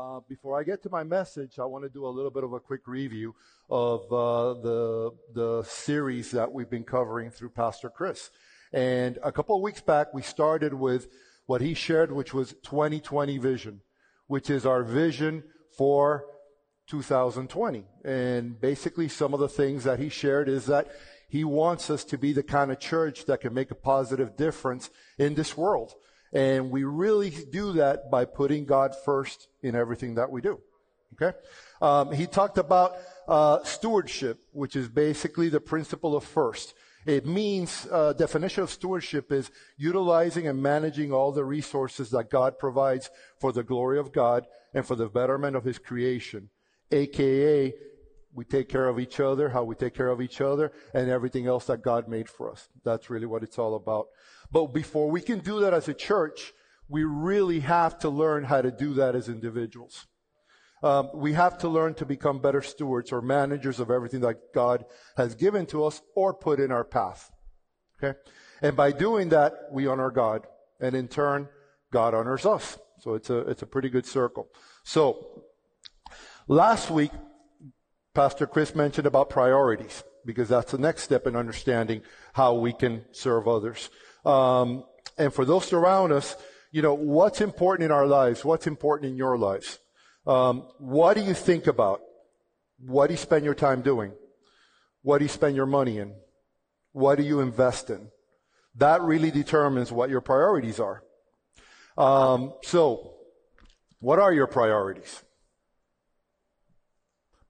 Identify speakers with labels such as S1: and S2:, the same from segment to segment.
S1: Uh, before I get to my message, I want to do a little bit of a quick review of uh, the the series that we've been covering through Pastor Chris. And a couple of weeks back, we started with what he shared, which was 2020 vision, which is our vision for 2020. And basically, some of the things that he shared is that he wants us to be the kind of church that can make a positive difference in this world. And we really do that by putting God first in everything that we do. Okay? Um, he talked about uh, stewardship, which is basically the principle of first. It means, uh, definition of stewardship is utilizing and managing all the resources that God provides for the glory of God and for the betterment of His creation. AKA, we take care of each other, how we take care of each other, and everything else that God made for us. That's really what it's all about. But before we can do that as a church, we really have to learn how to do that as individuals. Um, we have to learn to become better stewards or managers of everything that God has given to us or put in our path. Okay? And by doing that, we honor God. And in turn, God honors us. So it's a, it's a pretty good circle. So, last week, Pastor Chris mentioned about priorities because that's the next step in understanding how we can serve others. Um, and for those around us, you know, what's important in our lives? What's important in your lives? Um, what do you think about? What do you spend your time doing? What do you spend your money in? What do you invest in? That really determines what your priorities are. Um, so, what are your priorities?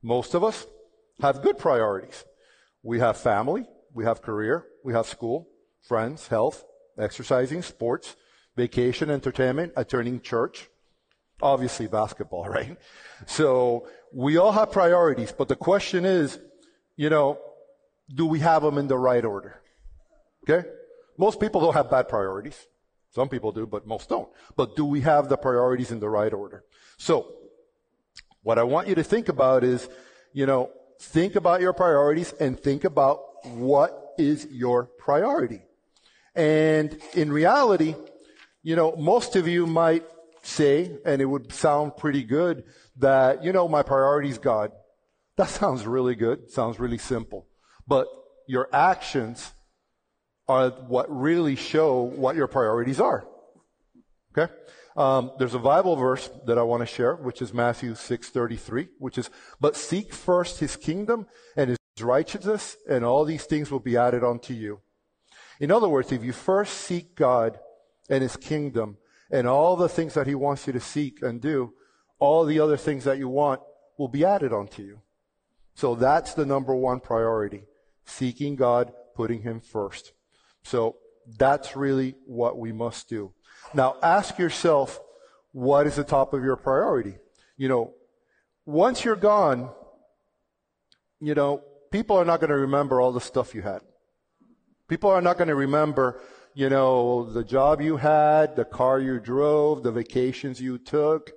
S1: Most of us have good priorities. We have family, we have career, we have school, friends, health, exercising, sports, vacation, entertainment, attending church. Obviously basketball, right? So we all have priorities, but the question is, you know, do we have them in the right order? Okay? Most people don't have bad priorities. Some people do, but most don't. But do we have the priorities in the right order? So, what I want you to think about is, you know, think about your priorities and think about what is your priority. And in reality, you know, most of you might say, and it would sound pretty good, that, you know, my priority is God. That sounds really good. Sounds really simple. But your actions are what really show what your priorities are. Okay? Um, there's a Bible verse that I want to share, which is Matthew 6:33, which is, "But seek first His kingdom and His righteousness, and all these things will be added unto you." In other words, if you first seek God and His kingdom and all the things that He wants you to seek and do, all the other things that you want will be added onto you. So that's the number one priority. Seeking God, putting Him first. So that's really what we must do. Now ask yourself, what is the top of your priority? You know, once you're gone, you know, people are not going to remember all the stuff you had. People are not going to remember, you know, the job you had, the car you drove, the vacations you took.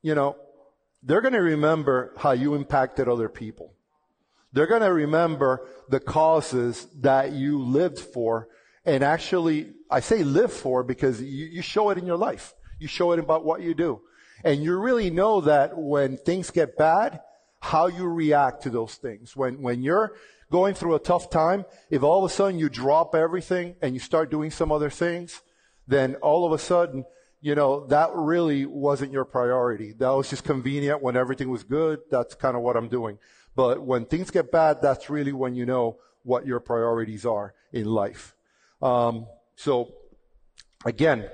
S1: You know, they're going to remember how you impacted other people. They're going to remember the causes that you lived for. And actually, I say live for because you, you show it in your life. You show it about what you do. And you really know that when things get bad, how you react to those things. When, when you're going through a tough time, if all of a sudden you drop everything and you start doing some other things, then all of a sudden, you know, that really wasn't your priority. That was just convenient when everything was good. That's kind of what I'm doing. But when things get bad, that's really when you know what your priorities are in life. Um, so again,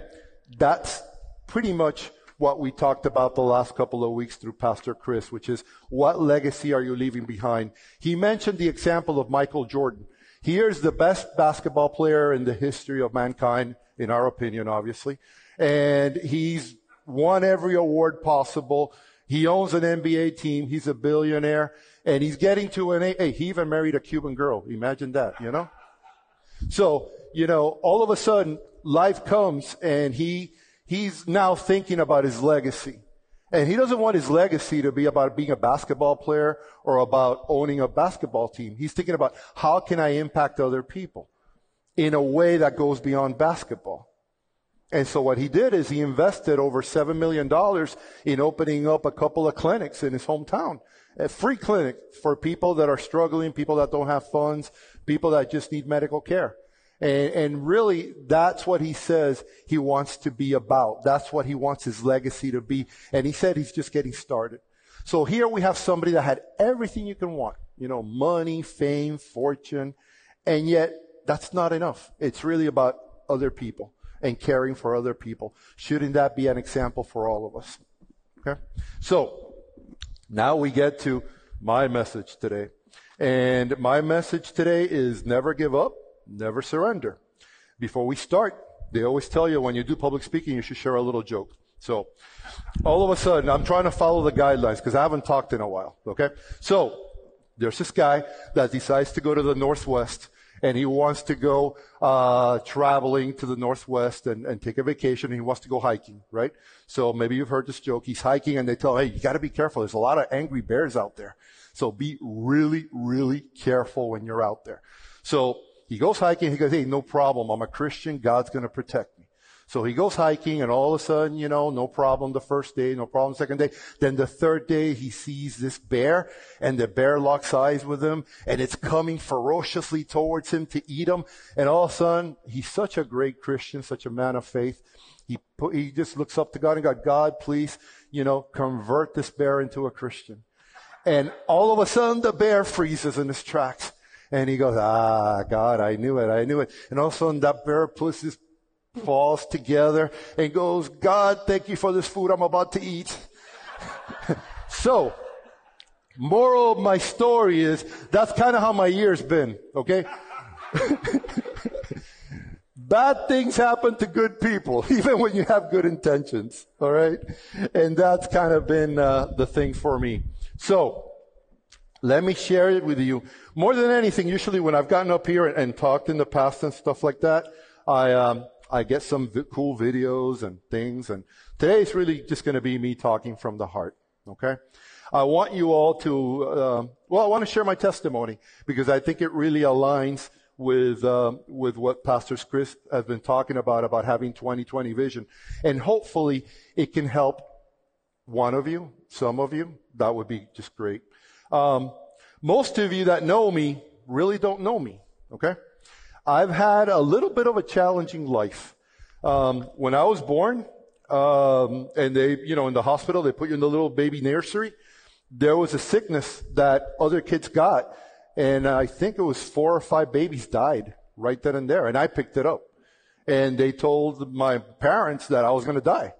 S1: that's pretty much what we talked about the last couple of weeks through Pastor Chris, which is what legacy are you leaving behind? He mentioned the example of Michael Jordan. He is the best basketball player in the history of mankind, in our opinion, obviously. And he's won every award possible. He owns an NBA team. He's a billionaire and he's getting to an, hey, he even married a Cuban girl. Imagine that, you know? So, you know, all of a sudden life comes and he he's now thinking about his legacy. And he doesn't want his legacy to be about being a basketball player or about owning a basketball team. He's thinking about how can I impact other people in a way that goes beyond basketball. And so what he did is he invested over $7 million in opening up a couple of clinics in his hometown. A free clinic for people that are struggling, people that don't have funds, people that just need medical care. And, and really, that's what he says he wants to be about. That's what he wants his legacy to be. And he said he's just getting started. So here we have somebody that had everything you can want. You know, money, fame, fortune. And yet, that's not enough. It's really about other people and caring for other people. Shouldn't that be an example for all of us? Okay? So, now we get to my message today. And my message today is never give up never surrender. Before we start, they always tell you when you do public speaking, you should share a little joke. So, all of a sudden, I'm trying to follow the guidelines because I haven't talked in a while. Okay? So, there's this guy that decides to go to the Northwest and he wants to go uh, traveling to the Northwest and, and take a vacation and he wants to go hiking, right? So maybe you've heard this joke. He's hiking and they tell hey, you got to be careful. There's a lot of angry bears out there. So be really, really careful when you're out there. So he goes hiking. He goes, hey, no problem. I'm a Christian. God's going to protect me. So he goes hiking and all of a sudden, you know, no problem the first day, no problem second day. Then the third day, he sees this bear and the bear locks eyes with him and it's coming ferociously towards him to eat him. And all of a sudden, he's such a great Christian, such a man of faith. He put, he just looks up to God and God, God, please, you know, convert this bear into a Christian. And all of a sudden, the bear freezes in his tracks. And he goes, ah, God, I knew it, I knew it. And all of a sudden that bear puts his paws together and goes, God, thank you for this food I'm about to eat. so, moral of my story is that's kind of how my year's been, okay? Bad things happen to good people, even when you have good intentions, all right? And that's kind of been uh, the thing for me. So, let me share it with you. More than anything, usually when I've gotten up here and, and talked in the past and stuff like that, I, um, I get some vi- cool videos and things. And today it's really just going to be me talking from the heart. Okay. I want you all to, uh, well, I want to share my testimony because I think it really aligns with um, with what Pastor Chris has been talking about about having 2020 vision, and hopefully it can help one of you, some of you. That would be just great. Um, most of you that know me really don't know me, okay? I've had a little bit of a challenging life. Um, when I was born, um, and they, you know, in the hospital, they put you in the little baby nursery. There was a sickness that other kids got, and I think it was four or five babies died right then and there, and I picked it up. And they told my parents that I was going to die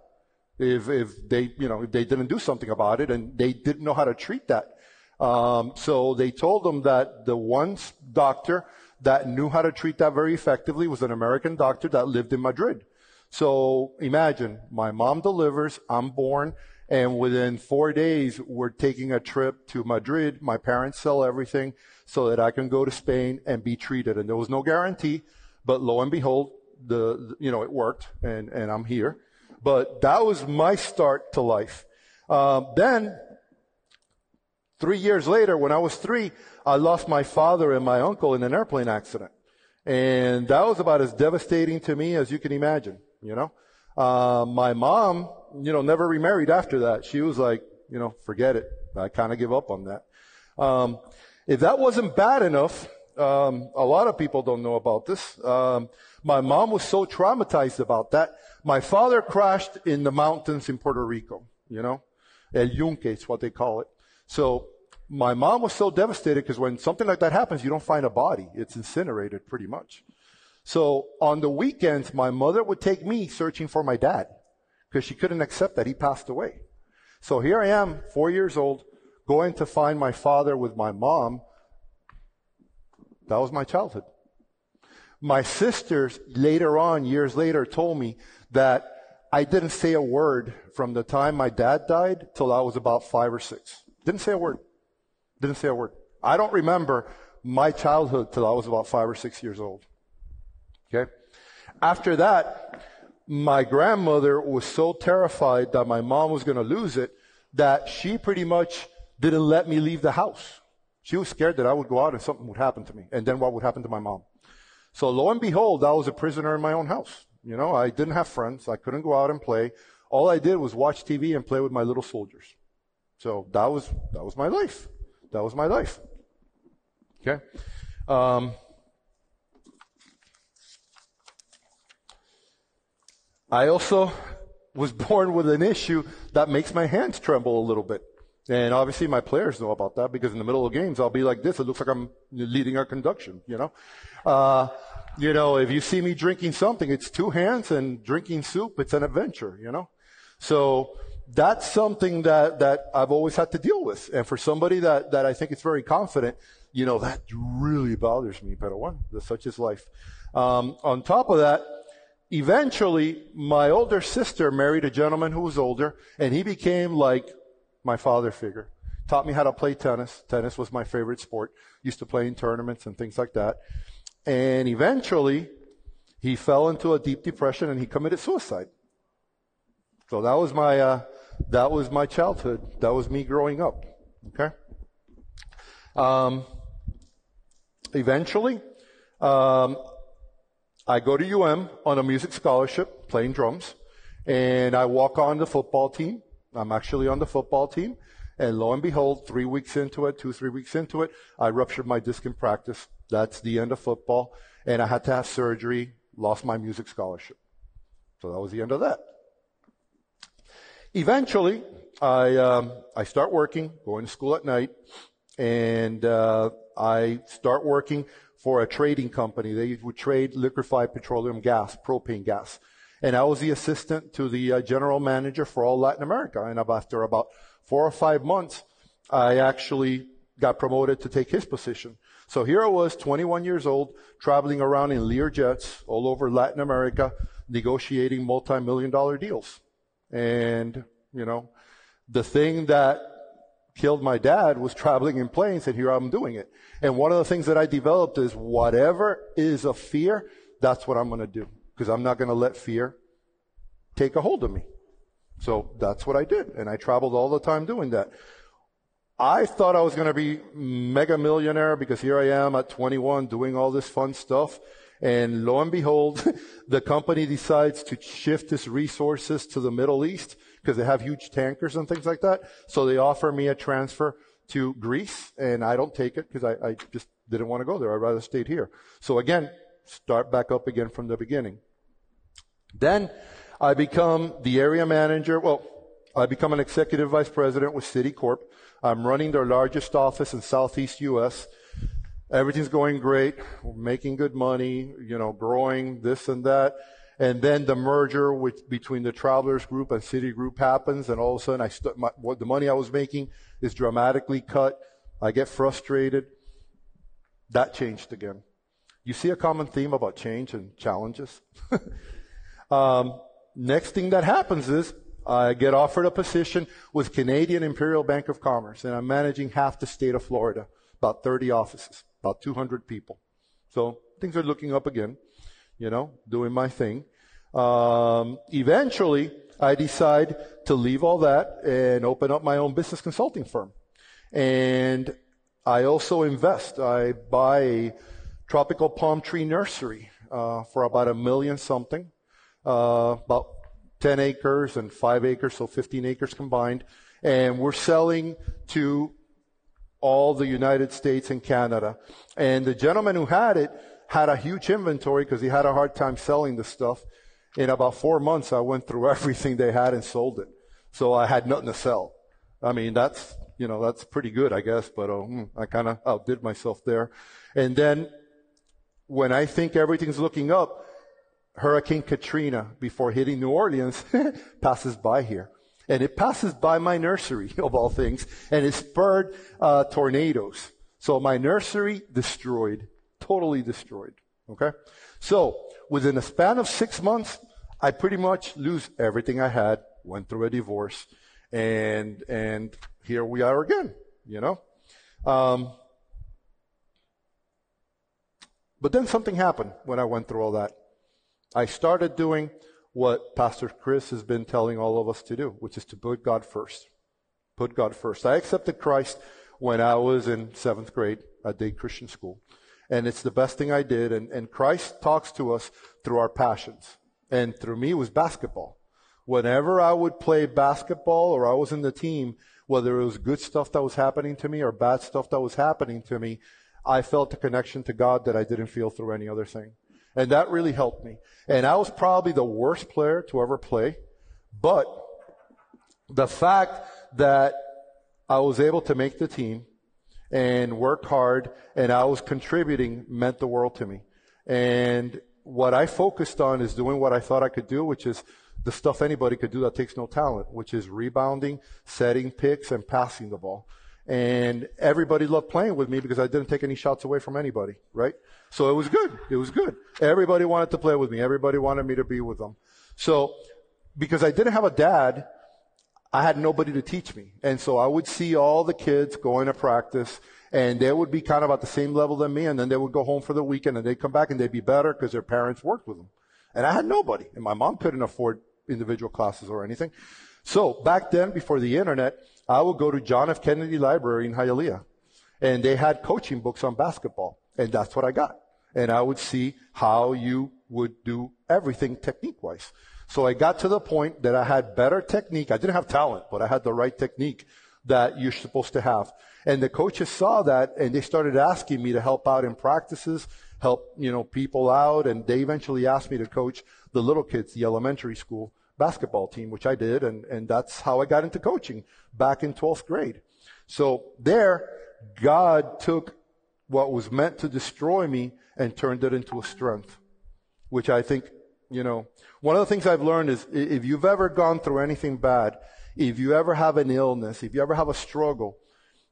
S1: if if they, you know, if they didn't do something about it, and they didn't know how to treat that. Um, so they told them that the one doctor that knew how to treat that very effectively was an American doctor that lived in Madrid. So imagine my mom delivers, I'm born, and within four days we're taking a trip to Madrid. My parents sell everything so that I can go to Spain and be treated. And there was no guarantee, but lo and behold, the, you know, it worked and, and I'm here. But that was my start to life. Um, then Three years later, when I was three, I lost my father and my uncle in an airplane accident. And that was about as devastating to me as you can imagine, you know. Uh, my mom, you know, never remarried after that. She was like, you know, forget it. I kind of give up on that. Um, if that wasn't bad enough, um, a lot of people don't know about this. Um, my mom was so traumatized about that. My father crashed in the mountains in Puerto Rico, you know. El Yunque is what they call it. So my mom was so devastated because when something like that happens, you don't find a body. It's incinerated pretty much. So on the weekends, my mother would take me searching for my dad because she couldn't accept that he passed away. So here I am, four years old, going to find my father with my mom. That was my childhood. My sisters later on, years later, told me that I didn't say a word from the time my dad died till I was about five or six. Didn't say a word. Didn't say a word. I don't remember my childhood till I was about five or six years old. Okay? After that, my grandmother was so terrified that my mom was going to lose it that she pretty much didn't let me leave the house. She was scared that I would go out and something would happen to me. And then what would happen to my mom? So lo and behold, I was a prisoner in my own house. You know, I didn't have friends. I couldn't go out and play. All I did was watch TV and play with my little soldiers. So that was, that was my life. That was my life. Okay. Um, I also was born with an issue that makes my hands tremble a little bit. And obviously my players know about that because in the middle of games I'll be like this. It looks like I'm leading our conduction, you know. Uh, you know, if you see me drinking something, it's two hands and drinking soup, it's an adventure, you know. So that's something that, that I've always had to deal with. And for somebody that, that I think is very confident, you know, that really bothers me, but one, such is life. Um, on top of that, eventually my older sister married a gentleman who was older and he became like my father figure. Taught me how to play tennis. Tennis was my favorite sport. Used to play in tournaments and things like that. And eventually he fell into a deep depression and he committed suicide. So that was my, uh, that was my childhood. That was me growing up. Okay. Um, eventually, um, I go to UM on a music scholarship, playing drums, and I walk on the football team. I'm actually on the football team. And lo and behold, three weeks into it, two, three weeks into it, I ruptured my disc in practice. That's the end of football. And I had to have surgery, lost my music scholarship. So that was the end of that. Eventually, I, um, I start working, going to school at night, and uh, I start working for a trading company. They would trade liquefied petroleum gas, propane gas. And I was the assistant to the uh, general manager for all Latin America. And after about four or five months, I actually got promoted to take his position. So here I was, 21 years old, traveling around in Lear jets all over Latin America, negotiating multi-million dollar deals. And, you know, the thing that killed my dad was traveling in planes and here I'm doing it. And one of the things that I developed is whatever is a fear, that's what I'm going to do because I'm not going to let fear take a hold of me. So that's what I did. And I traveled all the time doing that. I thought I was going to be mega millionaire because here I am at 21 doing all this fun stuff. And lo and behold, the company decides to shift its resources to the Middle East because they have huge tankers and things like that. So they offer me a transfer to Greece and I don't take it because I, I just didn't want to go there. I'd rather stayed here. So again, start back up again from the beginning. Then I become the area manager. Well, I become an executive vice president with Citicorp. I'm running their largest office in Southeast U.S. Everything's going great. We're making good money, you know, growing this and that. And then the merger with, between the Travelers Group and Citigroup happens, and all of a sudden, I st- my, what the money I was making is dramatically cut. I get frustrated. That changed again. You see a common theme about change and challenges. um, next thing that happens is I get offered a position with Canadian Imperial Bank of Commerce, and I'm managing half the state of Florida, about 30 offices, about 200 people. So things are looking up again you know, doing my thing. Um, eventually, I decide to leave all that and open up my own business consulting firm. And I also invest. I buy a tropical palm tree nursery uh, for about a million something, uh, about 10 acres and 5 acres, so 15 acres combined. And we're selling to all the United States and Canada. And the gentleman who had it had a huge inventory because he had a hard time selling the stuff. In about four months, I went through everything they had and sold it. So I had nothing to sell. I mean, that's, you know, that's pretty good, I guess, but uh, I kind of outdid myself there. And then when I think everything's looking up, Hurricane Katrina, before hitting New Orleans, passes by here. And it passes by my nursery, of all things, and it spurred uh, tornadoes. So my nursery destroyed totally destroyed. Okay? So, within a span of six months, I pretty much lose everything I had, went through a divorce, and, and here we are again, you know? Um, but then something happened when I went through all that. I started doing what Pastor Chris has been telling all of us to do, which is to put God first. Put God first. I accepted Christ when I was in seventh grade at Dade Christian School and it's the best thing I did. And, and Christ talks to us through our passions. And through me, it was basketball. Whenever I would play basketball or I was in the team, whether it was good stuff that was happening to me or bad stuff that was happening to me, I felt a connection to God that I didn't feel through any other thing. And that really helped me. And I was probably the worst player to ever play, but the fact that I was able to make the team and work hard and I was contributing meant the world to me. And what I focused on is doing what I thought I could do, which is the stuff anybody could do that takes no talent, which is rebounding, setting picks, and passing the ball. And everybody loved playing with me because I didn't take any shots away from anybody, right? So it was good. It was good. Everybody wanted to play with me. Everybody wanted me to be with them. So because I didn't have a dad, I had nobody to teach me. And so I would see all the kids going to practice and they would be kind of at the same level than me and then they would go home for the weekend and they'd come back and they'd be better because their parents worked with them. And I had nobody and my mom couldn't afford individual classes or anything. So back then, before the internet, I would go to John F. Kennedy Library in Hialeah and they had coaching books on basketball and that's what I got. And I would see how you would do everything technique wise. So I got to the point that I had better technique. I didn't have talent, but I had the right technique that you're supposed to have. And the coaches saw that and they started asking me to help out in practices, help, you know, people out. And they eventually asked me to coach the little kids, the elementary school basketball team, which I did. And, and that's how I got into coaching back in 12th grade. So there, God took what was meant to destroy me and turned it into a strength, which I think you know, one of the things I've learned is if you've ever gone through anything bad, if you ever have an illness, if you ever have a struggle,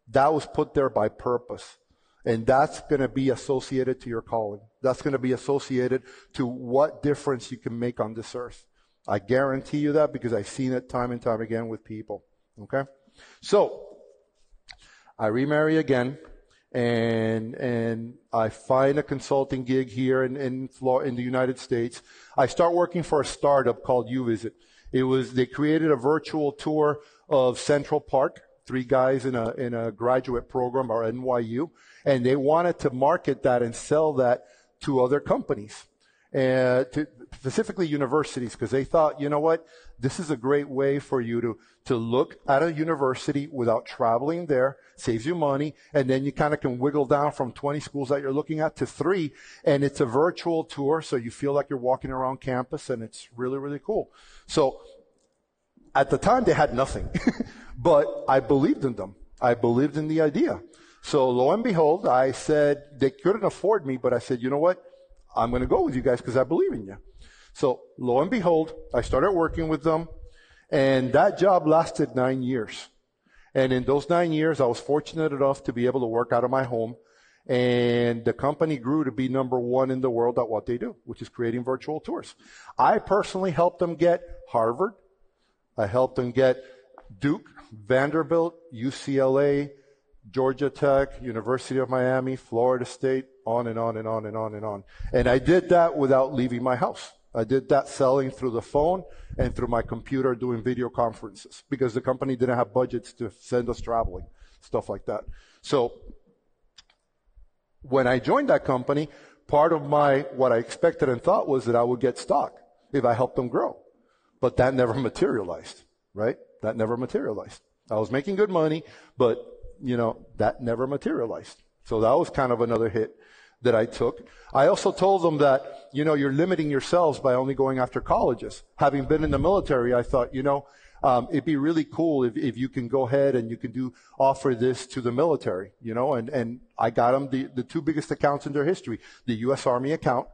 S1: that was put there by purpose. And that's going to be associated to your calling. That's going to be associated to what difference you can make on this earth. I guarantee you that because I've seen it time and time again with people. Okay? So, I remarry again and and I find a consulting gig here in in, Florida, in the United States. I start working for a startup called YouVisit. It was they created a virtual tour of Central Park. Three guys in a in a graduate program or NYU, and they wanted to market that and sell that to other companies, and to, specifically universities, because they thought, you know what, this is a great way for you to to look at a university without traveling there, saves you money, and then you kind of can wiggle down from 20 schools that you're looking at to three, and it's a virtual tour, so you feel like you're walking around campus, and it's really, really cool. So at the time, they had nothing, but I believed in them. I believed in the idea. So lo and behold, I said, they couldn't afford me, but I said, you know what? I'm going to go with you guys because I believe in you. So lo and behold, I started working with them. And that job lasted nine years. And in those nine years, I was fortunate enough to be able to work out of my home. And the company grew to be number one in the world at what they do, which is creating virtual tours. I personally helped them get Harvard. I helped them get Duke, Vanderbilt, UCLA, Georgia Tech, University of Miami, Florida State, on and on and on and on and on. And I did that without leaving my house. I did that selling through the phone and through my computer doing video conferences because the company didn't have budgets to send us traveling, stuff like that. So when I joined that company, part of my, what I expected and thought was that I would get stock if I helped them grow. But that never materialized, right? That never materialized. I was making good money, but, you know, that never materialized. So that was kind of another hit that I took. I also told them that, you know, you're limiting yourselves by only going after colleges. Having been in the military, I thought, you know, um, it'd be really cool if, if you can go ahead and you can do offer this to the military, you know, and, and I got them the, the two biggest accounts in their history, the U.S. Army account,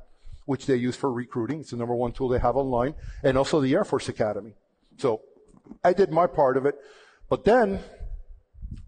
S1: which they use for recruiting. It's the number one tool they have online, and also the Air Force Academy. So I did my part of it, but then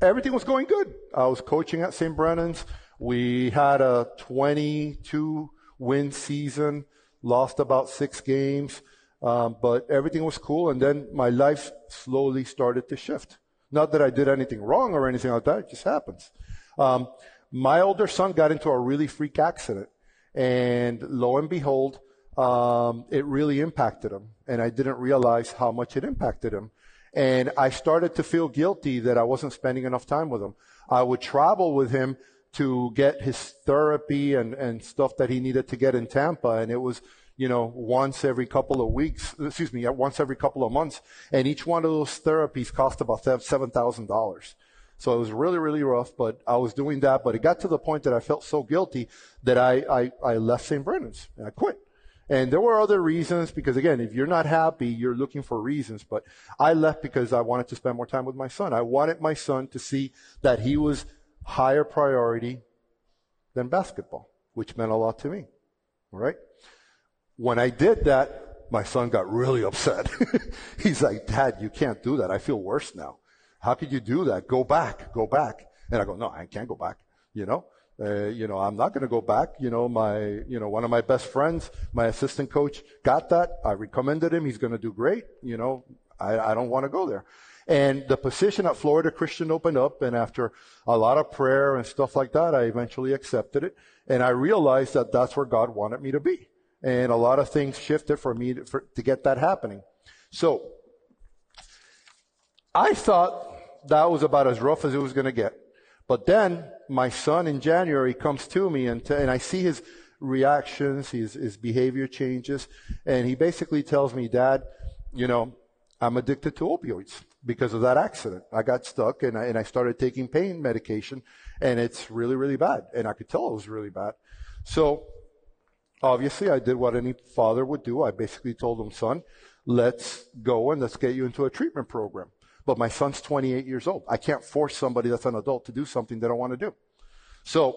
S1: everything was going good. I was coaching at St. Brendan's. We had a 22 win season, lost about six games, um, but everything was cool. And then my life slowly started to shift. Not that I did anything wrong or anything like that, it just happens. Um, my older son got into a really freak accident, and lo and behold, um, it really impacted him. And I didn't realize how much it impacted him. And I started to feel guilty that I wasn't spending enough time with him. I would travel with him to get his therapy and, and stuff that he needed to get in Tampa. And it was, you know, once every couple of weeks, excuse me, once every couple of months. And each one of those therapies cost about $7,000. So it was really, really rough, but I was doing that. But it got to the point that I felt so guilty that I, I, I left St. Brendan's and I quit. And there were other reasons because again, if you're not happy, you're looking for reasons. But I left because I wanted to spend more time with my son. I wanted my son to see that he was higher priority than basketball, which meant a lot to me. All right. When I did that, my son got really upset. He's like, Dad, you can't do that. I feel worse now. How could you do that? Go back, go back. And I go, no, I can't go back. You know, uh, you know, I'm not going to go back. You know, my, you know, one of my best friends, my assistant coach got that. I recommended him. He's going to do great. You know, I, I don't want to go there. And the position at Florida Christian opened up, and after a lot of prayer and stuff like that, I eventually accepted it. And I realized that that's where God wanted me to be. And a lot of things shifted for me to, for, to get that happening. So, I thought that was about as rough as it was going to get. But then my son in January comes to me and, t- and I see his reactions, his, his behavior changes, and he basically tells me, Dad, you know, I'm addicted to opioids because of that accident. I got stuck and I, and I started taking pain medication and it's really, really bad. And I could tell it was really bad. So obviously I did what any father would do. I basically told him, son, let's go and let's get you into a treatment program. But my son's 28 years old. I can't force somebody that's an adult to do something they don't want to do. So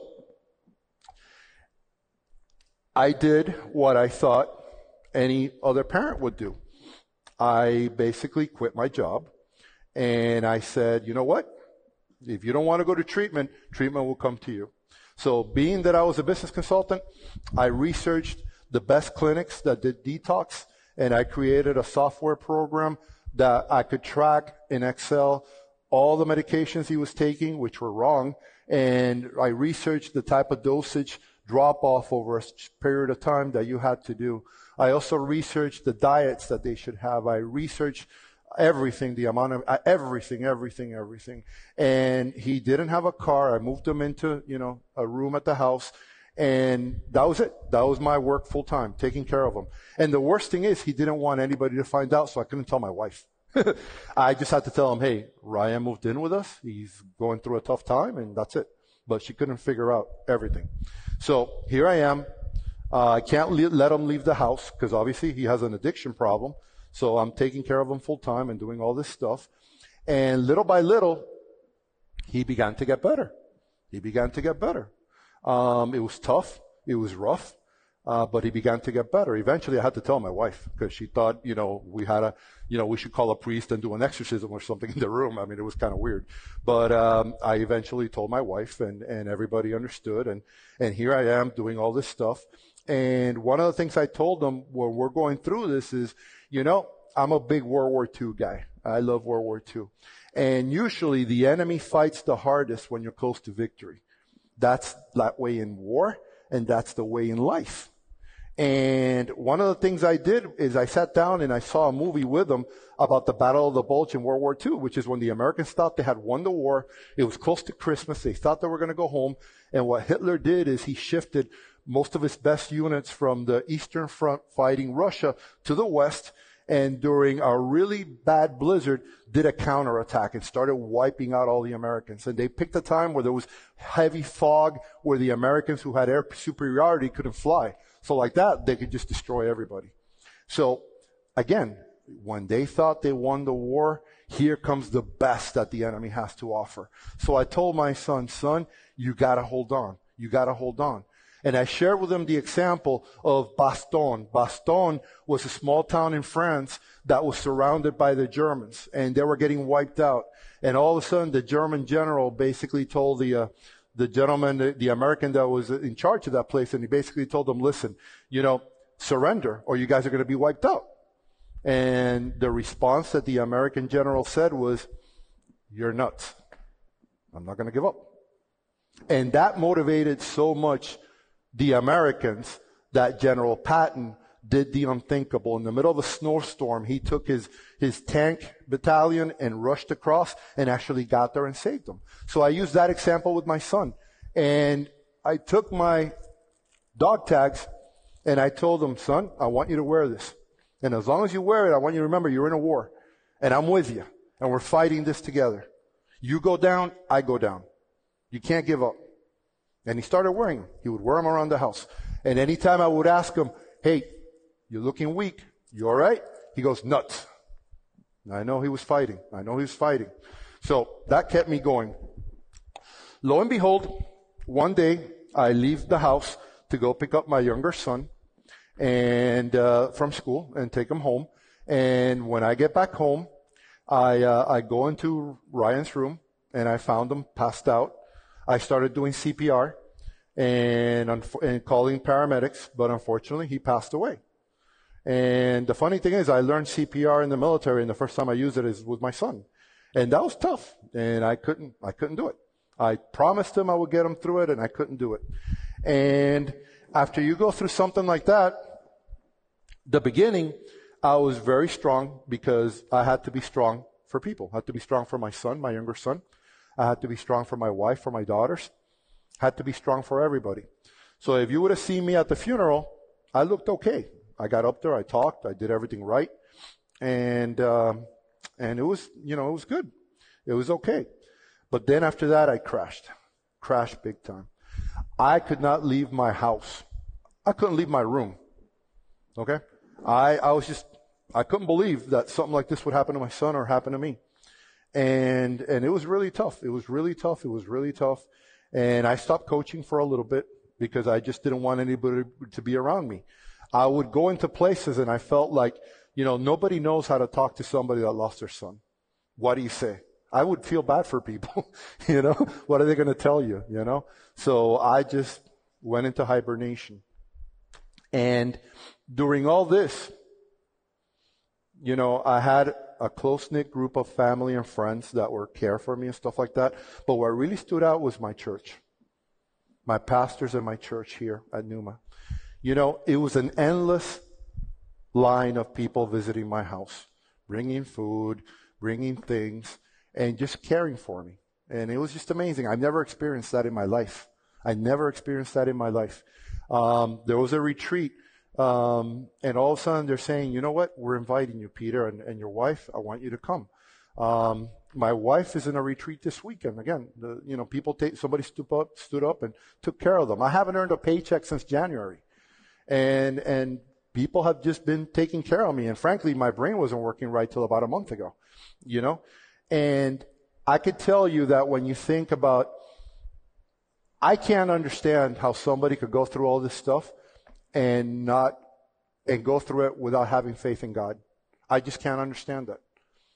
S1: I did what I thought any other parent would do. I basically quit my job and I said, you know what? If you don't want to go to treatment, treatment will come to you. So being that I was a business consultant, I researched the best clinics that did detox and I created a software program that I could track in Excel all the medications he was taking, which were wrong. And I researched the type of dosage drop off over a period of time that you had to do. I also researched the diets that they should have. I researched everything, the amount of uh, everything, everything, everything. And he didn't have a car. I moved him into, you know, a room at the house. And that was it. That was my work full time, taking care of him. And the worst thing is he didn't want anybody to find out, so I couldn't tell my wife. I just had to tell him, hey, Ryan moved in with us. He's going through a tough time, and that's it. But she couldn't figure out everything. So here I am. Uh, I can't le- let him leave the house because obviously he has an addiction problem. So I'm taking care of him full time and doing all this stuff. And little by little, he began to get better. He began to get better. Um, it was tough. It was rough. Uh, but he began to get better. Eventually, I had to tell my wife because she thought, you know, we had a, you know, we should call a priest and do an exorcism or something in the room. I mean, it was kind of weird. But um, I eventually told my wife, and and everybody understood. And and here I am doing all this stuff. And one of the things I told them when we're going through this is, you know, I'm a big World War II guy. I love World War II. And usually the enemy fights the hardest when you're close to victory. That's that way in war, and that's the way in life. And one of the things I did is I sat down and I saw a movie with them about the Battle of the Bulge in World War II, which is when the Americans thought they had won the war. It was close to Christmas. They thought they were going to go home. And what Hitler did is he shifted most of his best units from the Eastern Front fighting Russia to the West. And during a really bad blizzard, did a counterattack and started wiping out all the Americans. And they picked a time where there was heavy fog, where the Americans who had air superiority couldn't fly. So like that, they could just destroy everybody. So again, when they thought they won the war, here comes the best that the enemy has to offer. So I told my son, son, you gotta hold on. You gotta hold on. And I shared with them the example of Bastogne. Bastogne was a small town in France that was surrounded by the Germans and they were getting wiped out. And all of a sudden the German general basically told the, uh, the gentleman, the, the American that was in charge of that place, and he basically told them, listen, you know, surrender or you guys are going to be wiped out. And the response that the American general said was, you're nuts. I'm not going to give up. And that motivated so much the Americans that General Patton did the unthinkable. In the middle of a snowstorm, he took his, his tank battalion and rushed across and actually got there and saved them. So I used that example with my son. And I took my dog tags And I told him, son, I want you to wear this. And as long as you wear it, I want you to remember you're in a war. And I'm with you. And we're fighting this together. You go down, I go down. You can't give up. And he started wearing them. He would wear them around the house. And anytime I would ask him, hey, you're looking weak. You alright? He goes, nuts. I know he was fighting. I know he was fighting. So that kept me going. Lo and behold, one day I leave the house to go pick up my younger son and uh, from school and take him home. And when I get back home, I uh, I go into Ryan's room and I found him passed out. I started doing CPR and and calling paramedics, but unfortunately he passed away. And the funny thing is, I learned CPR in the military, and the first time I used it is with my son, and that was tough. And I couldn't I couldn't do it. I promised him I would get him through it, and I couldn't do it. And after you go through something like that, the beginning, I was very strong because I had to be strong for people. I had to be strong for my son, my younger son. I had to be strong for my wife, for my daughters. I had to be strong for everybody. So if you would have seen me at the funeral, I looked okay. I got up there, I talked, I did everything right, and um, and it was you know it was good, it was okay. But then after that, I crashed, crashed big time. I could not leave my house. I couldn't leave my room. Okay? I, I was just, I couldn't believe that something like this would happen to my son or happen to me. And, and it was really tough. It was really tough. It was really tough. And I stopped coaching for a little bit because I just didn't want anybody to be around me. I would go into places and I felt like, you know, nobody knows how to talk to somebody that lost their son. What do you say? I would feel bad for people. you know, what are they going to tell you? You know, so I just went into hibernation. And during all this, you know, I had a close knit group of family and friends that were care for me and stuff like that. But what really stood out was my church, my pastors and my church here at Numa. You know, it was an endless line of people visiting my house, bringing food, bringing things, and just caring for me. And it was just amazing. I've never experienced that in my life. I never experienced that in my life. Um, there was a retreat um, and all of a sudden they're saying, you know what? We're inviting you, Peter, and, and your wife. I want you to come. Um, my wife is in a retreat this weekend. Again, the, you know, people take, somebody stood up, stood up and took care of them. I haven't earned a paycheck since January. And, and people have just been taking care of me. And frankly, my brain wasn't working right till about a month ago, you know? And I could tell you that when you think about, I can't understand how somebody could go through all this stuff and not and go through it without having faith in God. I just can't understand that.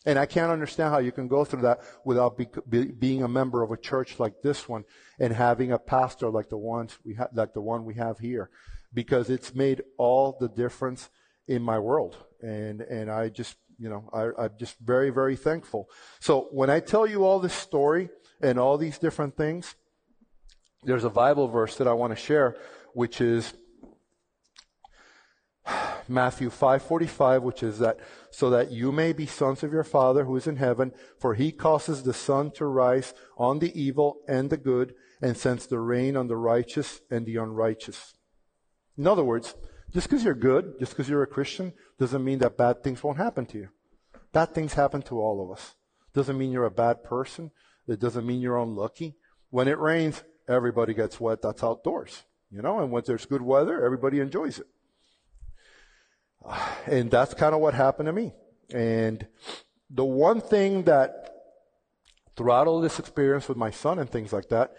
S1: And I can't understand how you can go through that without be, be, being a member of a church like this one and having a pastor like the ones we ha- like the one we have here, because it's made all the difference in my world. And and I just you know I, I'm just very very thankful. So when I tell you all this story and all these different things, there's a Bible verse that I want to share, which is Matthew 5:45 which is that so that you may be sons of your father who is in heaven for he causes the sun to rise on the evil and the good and sends the rain on the righteous and the unrighteous. In other words, just because you're good, just because you're a Christian doesn't mean that bad things won't happen to you. Bad things happen to all of us. Doesn't mean you're a bad person. It doesn't mean you're unlucky. When it rains, everybody gets wet. That's outdoors, you know, and when there's good weather, everybody enjoys it. And that's kind of what happened to me. And the one thing that throughout all this experience with my son and things like that,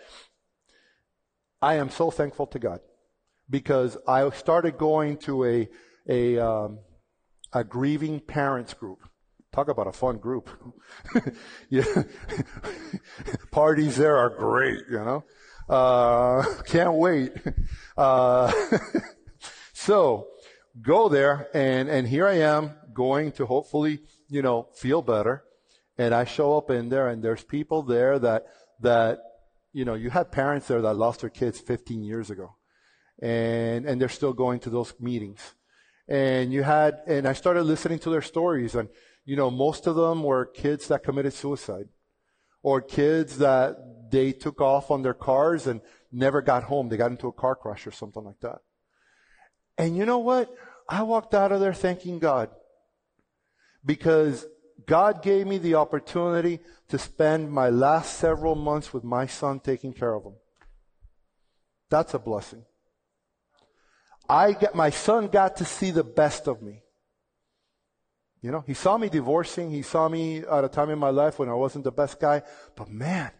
S1: I am so thankful to God because I started going to a a um, a grieving parents group. Talk about a fun group. yeah. Parties there are great, you know. Uh, can't wait. Uh, so go there and, and here I am going to hopefully, you know, feel better. And I show up in there and there's people there that, that, you know, you had parents there that lost their kids 15 years ago. And, and they're still going to those meetings. And you had, and I started listening to their stories and, you know, most of them were kids that committed suicide or kids that they took off on their cars and never got home. They got into a car crash or something like that. And you know what? I walked out of there thanking God because God gave me the opportunity to spend my last several months with my son taking care of him. That's a blessing. I get, my son got to see the best of me. You know, he saw me divorcing. He saw me at a time in my life when I wasn't the best guy. But man,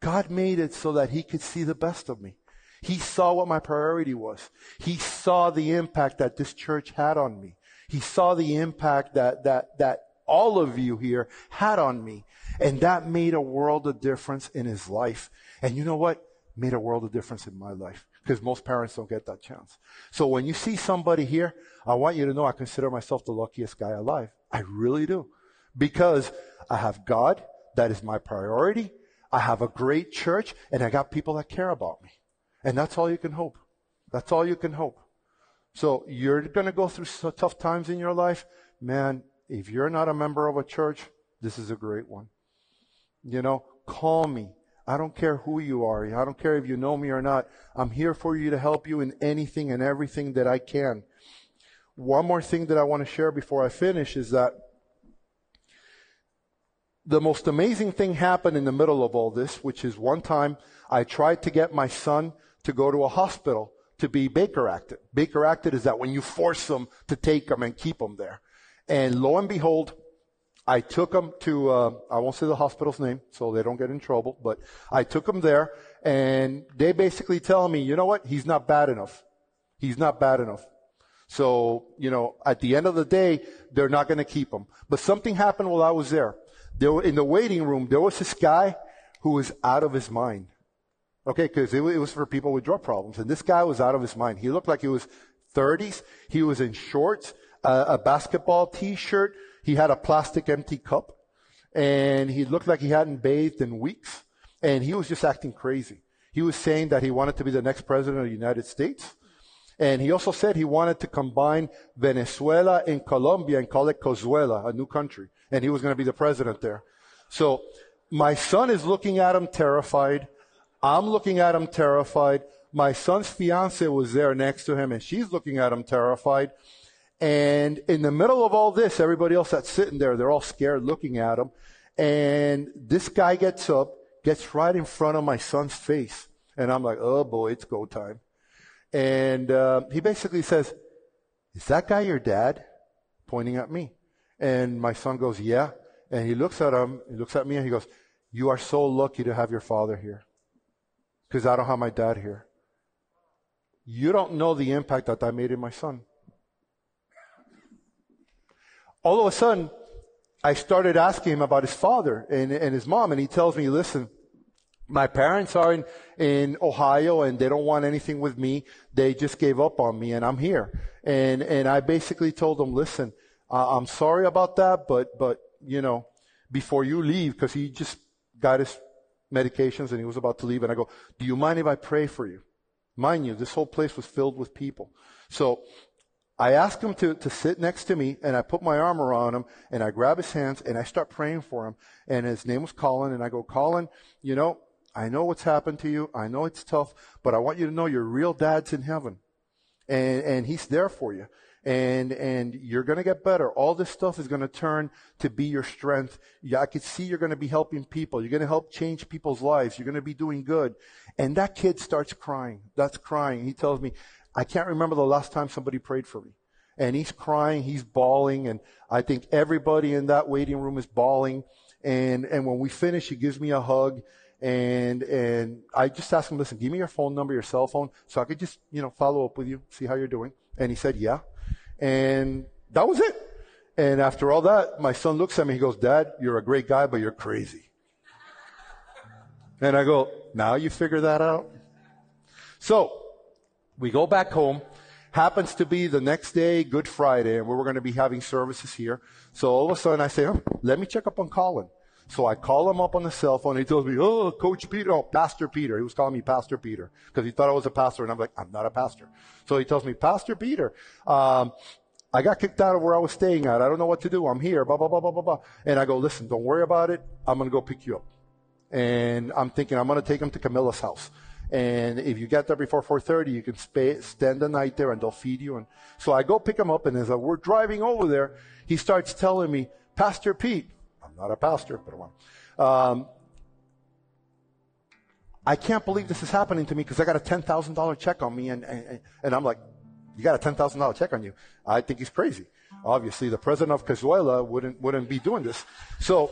S1: God made it so that he could see the best of me. He saw what my priority was. He saw the impact that this church had on me. He saw the impact that, that, that all of you here had on me. And that made a world of difference in his life. And you know what? Made a world of difference in my life. Because most parents don't get that chance. So when you see somebody here, I want you to know I consider myself the luckiest guy alive. I really do. Because I have God, that is my priority. I have a great church, and I got people that care about me. And that's all you can hope. That's all you can hope. So you're going to go through tough times in your life. Man, if you're not a member of a church, this is a great one. You know, call me. I don't care who you are. I don't care if you know me or not. I'm here for you to help you in anything and everything that I can. One more thing that I want to share before I finish is that the most amazing thing happened in the middle of all this, which is one time I tried to get my son to go to a hospital to be Baker acted. Baker acted is that when you force them to take them and keep them there. And lo and behold, I took them to, uh, I won't say the hospital's name so they don't get in trouble, but I took them there and they basically tell me, you know what? He's not bad enough. He's not bad enough. So, you know, at the end of the day, they're not going to keep him. But something happened while I was there. There in the waiting room, there was this guy who was out of his mind. Okay, because it, was for people with drug problems. And this guy was out of his mind. He looked like he was 30s. He was in shorts, uh, a basketball t-shirt. He had a plastic empty cup. And he looked like he hadn't bathed in weeks. And he was just acting crazy. He was saying that he wanted to be the next president of the United States. And he also said he wanted to combine Venezuela and Colombia and call it Cozuela, a new country. And he was going to be the president there. So my son is looking at him terrified. I'm looking at him terrified. My son's fiance was there next to him and she's looking at him terrified. And in the middle of all this, everybody else that's sitting there, they're all scared looking at him. And this guy gets up, gets right in front of my son's face. And I'm like, oh boy, it's go time. And uh, he basically says, is that guy your dad? Pointing at me. And my son goes, yeah. And he looks at him, he looks at me and he goes, you are so lucky to have your father here because I don't have my dad here. You don't know the impact that I made in my son. All of a sudden, I started asking him about his father and, and his mom, and he tells me, listen, my parents are in, in Ohio and they don't want anything with me. They just gave up on me and I'm here. And, and I basically told them, listen, uh, I'm sorry about that, but, but, you know, before you leave, cause he just got his medications and he was about to leave. And I go, do you mind if I pray for you? Mind you, this whole place was filled with people. So I ask him to, to sit next to me and I put my arm around him and I grab his hands and I start praying for him. And his name was Colin and I go, Colin, you know, I know what's happened to you. I know it's tough, but I want you to know your real dad's in heaven and, and he's there for you and and you're going to get better. All this stuff is going to turn to be your strength. I could see you're going to be helping people. You're going to help change people's lives. You're going to be doing good. And that kid starts crying. That's crying. He tells me, I can't remember the last time somebody prayed for me. And he's crying, he's bawling, and I think everybody in that waiting room is bawling. And and when we finish, he gives me a hug. And and I just asked him, listen, give me your phone number, your cell phone, so I could just, you know, follow up with you, see how you're doing. And he said, yeah. And that was it. And after all that, my son looks at me. He goes, Dad, you're a great guy, but you're crazy. And I go, now you figure that out? So we go back home. Happens to be the next day, Good Friday, and we were going to be having services here. So all of a sudden I say, oh, let me check up on Colin. So I call him up on the cell phone. He tells me, "Oh, Coach Peter, oh, Pastor Peter." He was calling me Pastor Peter because he thought I was a pastor, and I'm like, "I'm not a pastor." So he tells me, "Pastor Peter, um, I got kicked out of where I was staying at. I don't know what to do. I'm here." Blah blah blah blah blah blah. And I go, "Listen, don't worry about it. I'm gonna go pick you up." And I'm thinking I'm gonna take him to Camillus House. And if you get there before 4:30, you can spend the night there, and they'll feed you. And so I go pick him up, and as we're driving over there, he starts telling me, Pastor Pete, I'm not a pastor, but I'm. Um, I can't believe this is happening to me because I got a $10,000 check on me. And, and, and I'm like, you got a $10,000 check on you. I think he's crazy. Obviously, the president of Cazuela wouldn't, wouldn't be doing this. So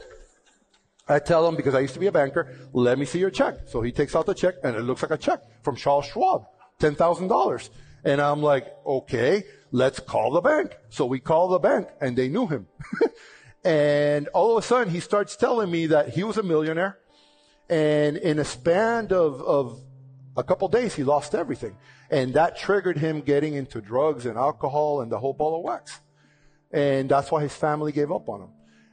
S1: I tell him, because I used to be a banker, let me see your check. So he takes out the check and it looks like a check from Charles Schwab, $10,000. And I'm like, okay, let's call the bank. So we call the bank and they knew him. and all of a sudden he starts telling me that he was a millionaire and in a span of, of a couple days, he lost everything. And that triggered him getting into drugs and alcohol and the whole ball of wax. And that's why his family gave up on him.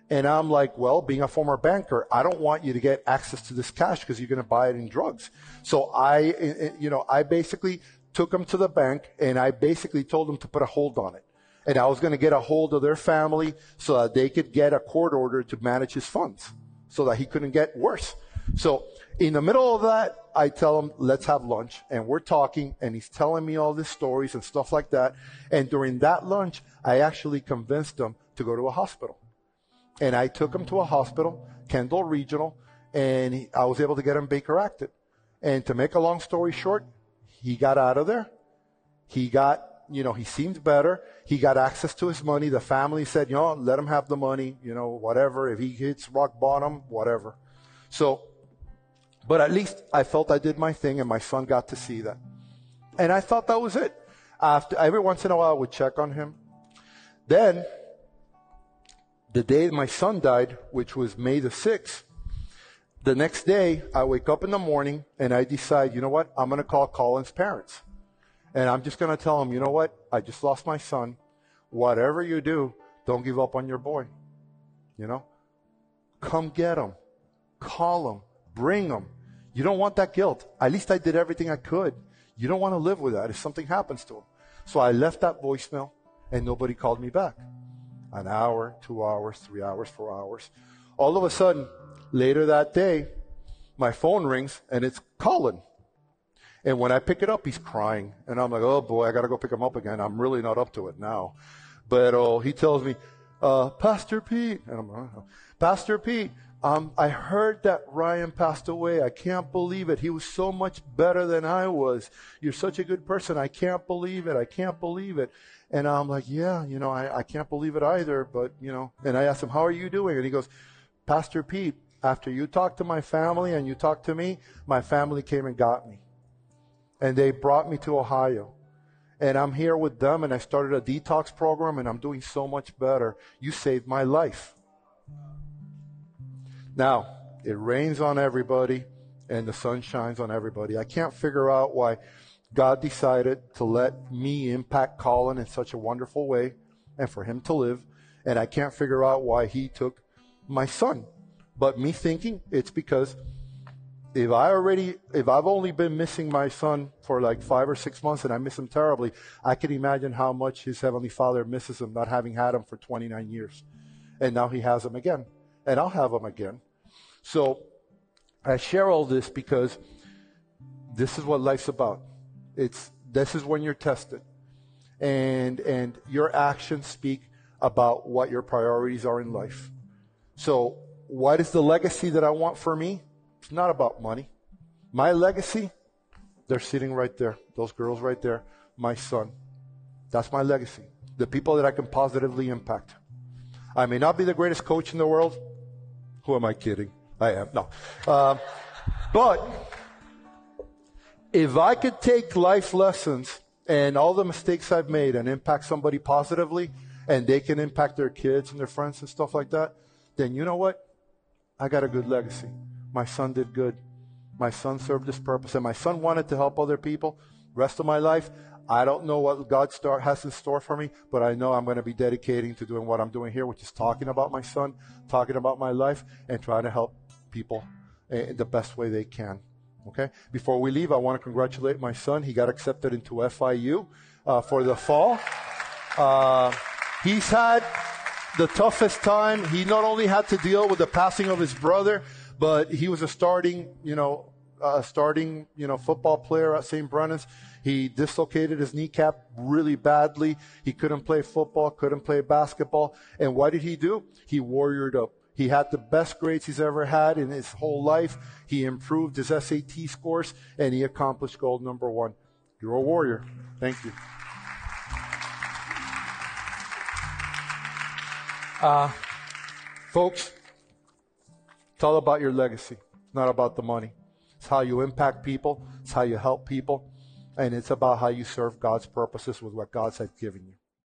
S1: And I'm like, well, being a former banker, I don't want you to get access to this cash because you're going to buy it in drugs. So I, eh, eh, you know, I basically took him to the bank and I basically told him to put a hold on it. And I was going to get a hold of their family so that they could get a court order to manage his funds so that he couldn't get worse. So in the middle of that, I tell him, let's have lunch. And we're talking, and he's telling me all these stories and stuff like that. And during that lunch, I actually convinced him to go to a hospital. And I took him to a hospital, Kendall Regional, and I was able to get him Baker acted. And to make a long story short, he got out of there. He got, you know, he seemed better. He got access to his money. The family said, you know, let him have the money, you know, whatever. If he hits rock bottom, whatever. So but at least I felt I did my thing and my son got to see that. And I thought that was it. After every once in a while I would check on him. Then the day my son died, which was May the 6th, the next day I wake up in the morning and I decide, you know what? I'm going to call Colin's parents. And I'm just going to tell them, you know what? I just lost my son. Whatever you do, don't give up on your boy. You know? Come get him. Call him. Bring him. You don't want that guilt. At least I did everything I could. You don't want to live with that if something happens to him. So I left that voicemail and nobody called me back. An hour, two hours, three hours, four hours. All of a sudden, later that day, my phone rings and it's Colin. And when I pick it up, he's crying. And I'm like, oh boy, I got to go pick him up again. I'm really not up to it now. But uh, he tells me, uh, Pastor Pete. And I'm like, Pastor Pete, um, I heard that Ryan passed away. I can't believe it. He was so much better than I was. You're such a good person. I can't believe it. I can't believe it. And I'm like, yeah, you know, I, I can't believe it either. But, you know, and I asked him, how are you doing? And he goes, Pastor Pete, after you talked to my family and you talked to me, my family came and got me. And they brought me to Ohio. And I'm here with them and I started a detox program and I'm doing so much better. You saved my life. Now, it rains on everybody and the sun shines on everybody. I can't figure out why God decided to let me impact Colin in such a wonderful way and for him to live. And I can't figure out why he took my son. But me thinking it's because if I already, if I've only been missing my son for like five or six months and I miss him terribly, I can imagine how much his heavenly father misses him not having had him for 29 years. And now he has him again. And I'll have him again. So I share all this because this is what life's about. It's this is when you're tested. And and your actions speak about what your priorities are in life. So what is the legacy that I want for me? It's not about money. My legacy, they're sitting right there. Those girls right there. My son. That's my legacy. The people that I can positively impact. I may not be the greatest coach in the world. Who am I kidding? I am. No. Uh, but if I could take life lessons and all the mistakes I've made and impact somebody positively, and they can impact their kids and their friends and stuff like that, then you know what? I got a good legacy. My son did good. My son served his purpose, and my son wanted to help other people. Rest of my life, I don't know what God start, has in store for me, but I know I'm going to be dedicating to doing what I'm doing here, which is talking about my son, talking about my life, and trying to help people in the best way they can. Okay? Before we leave, I want to congratulate my son. He got accepted into FIU uh, for the fall. Uh, he's had the toughest time. He not only had to deal with the passing of his brother, but he was a starting, you know, a starting, you know, football player at St. Brendan's. He dislocated his kneecap really badly. He couldn't play football, couldn't play basketball. And what did he do? He warriored up. He had the best grades he's ever had in his whole life. He improved his SAT scores and he accomplished goal number one. You're a warrior. Thank you. Uh, folks, it's all about your legacy, It's not about the money. It's how you impact people, it's how you help people, and it's about how you serve God's purposes with what God has given you.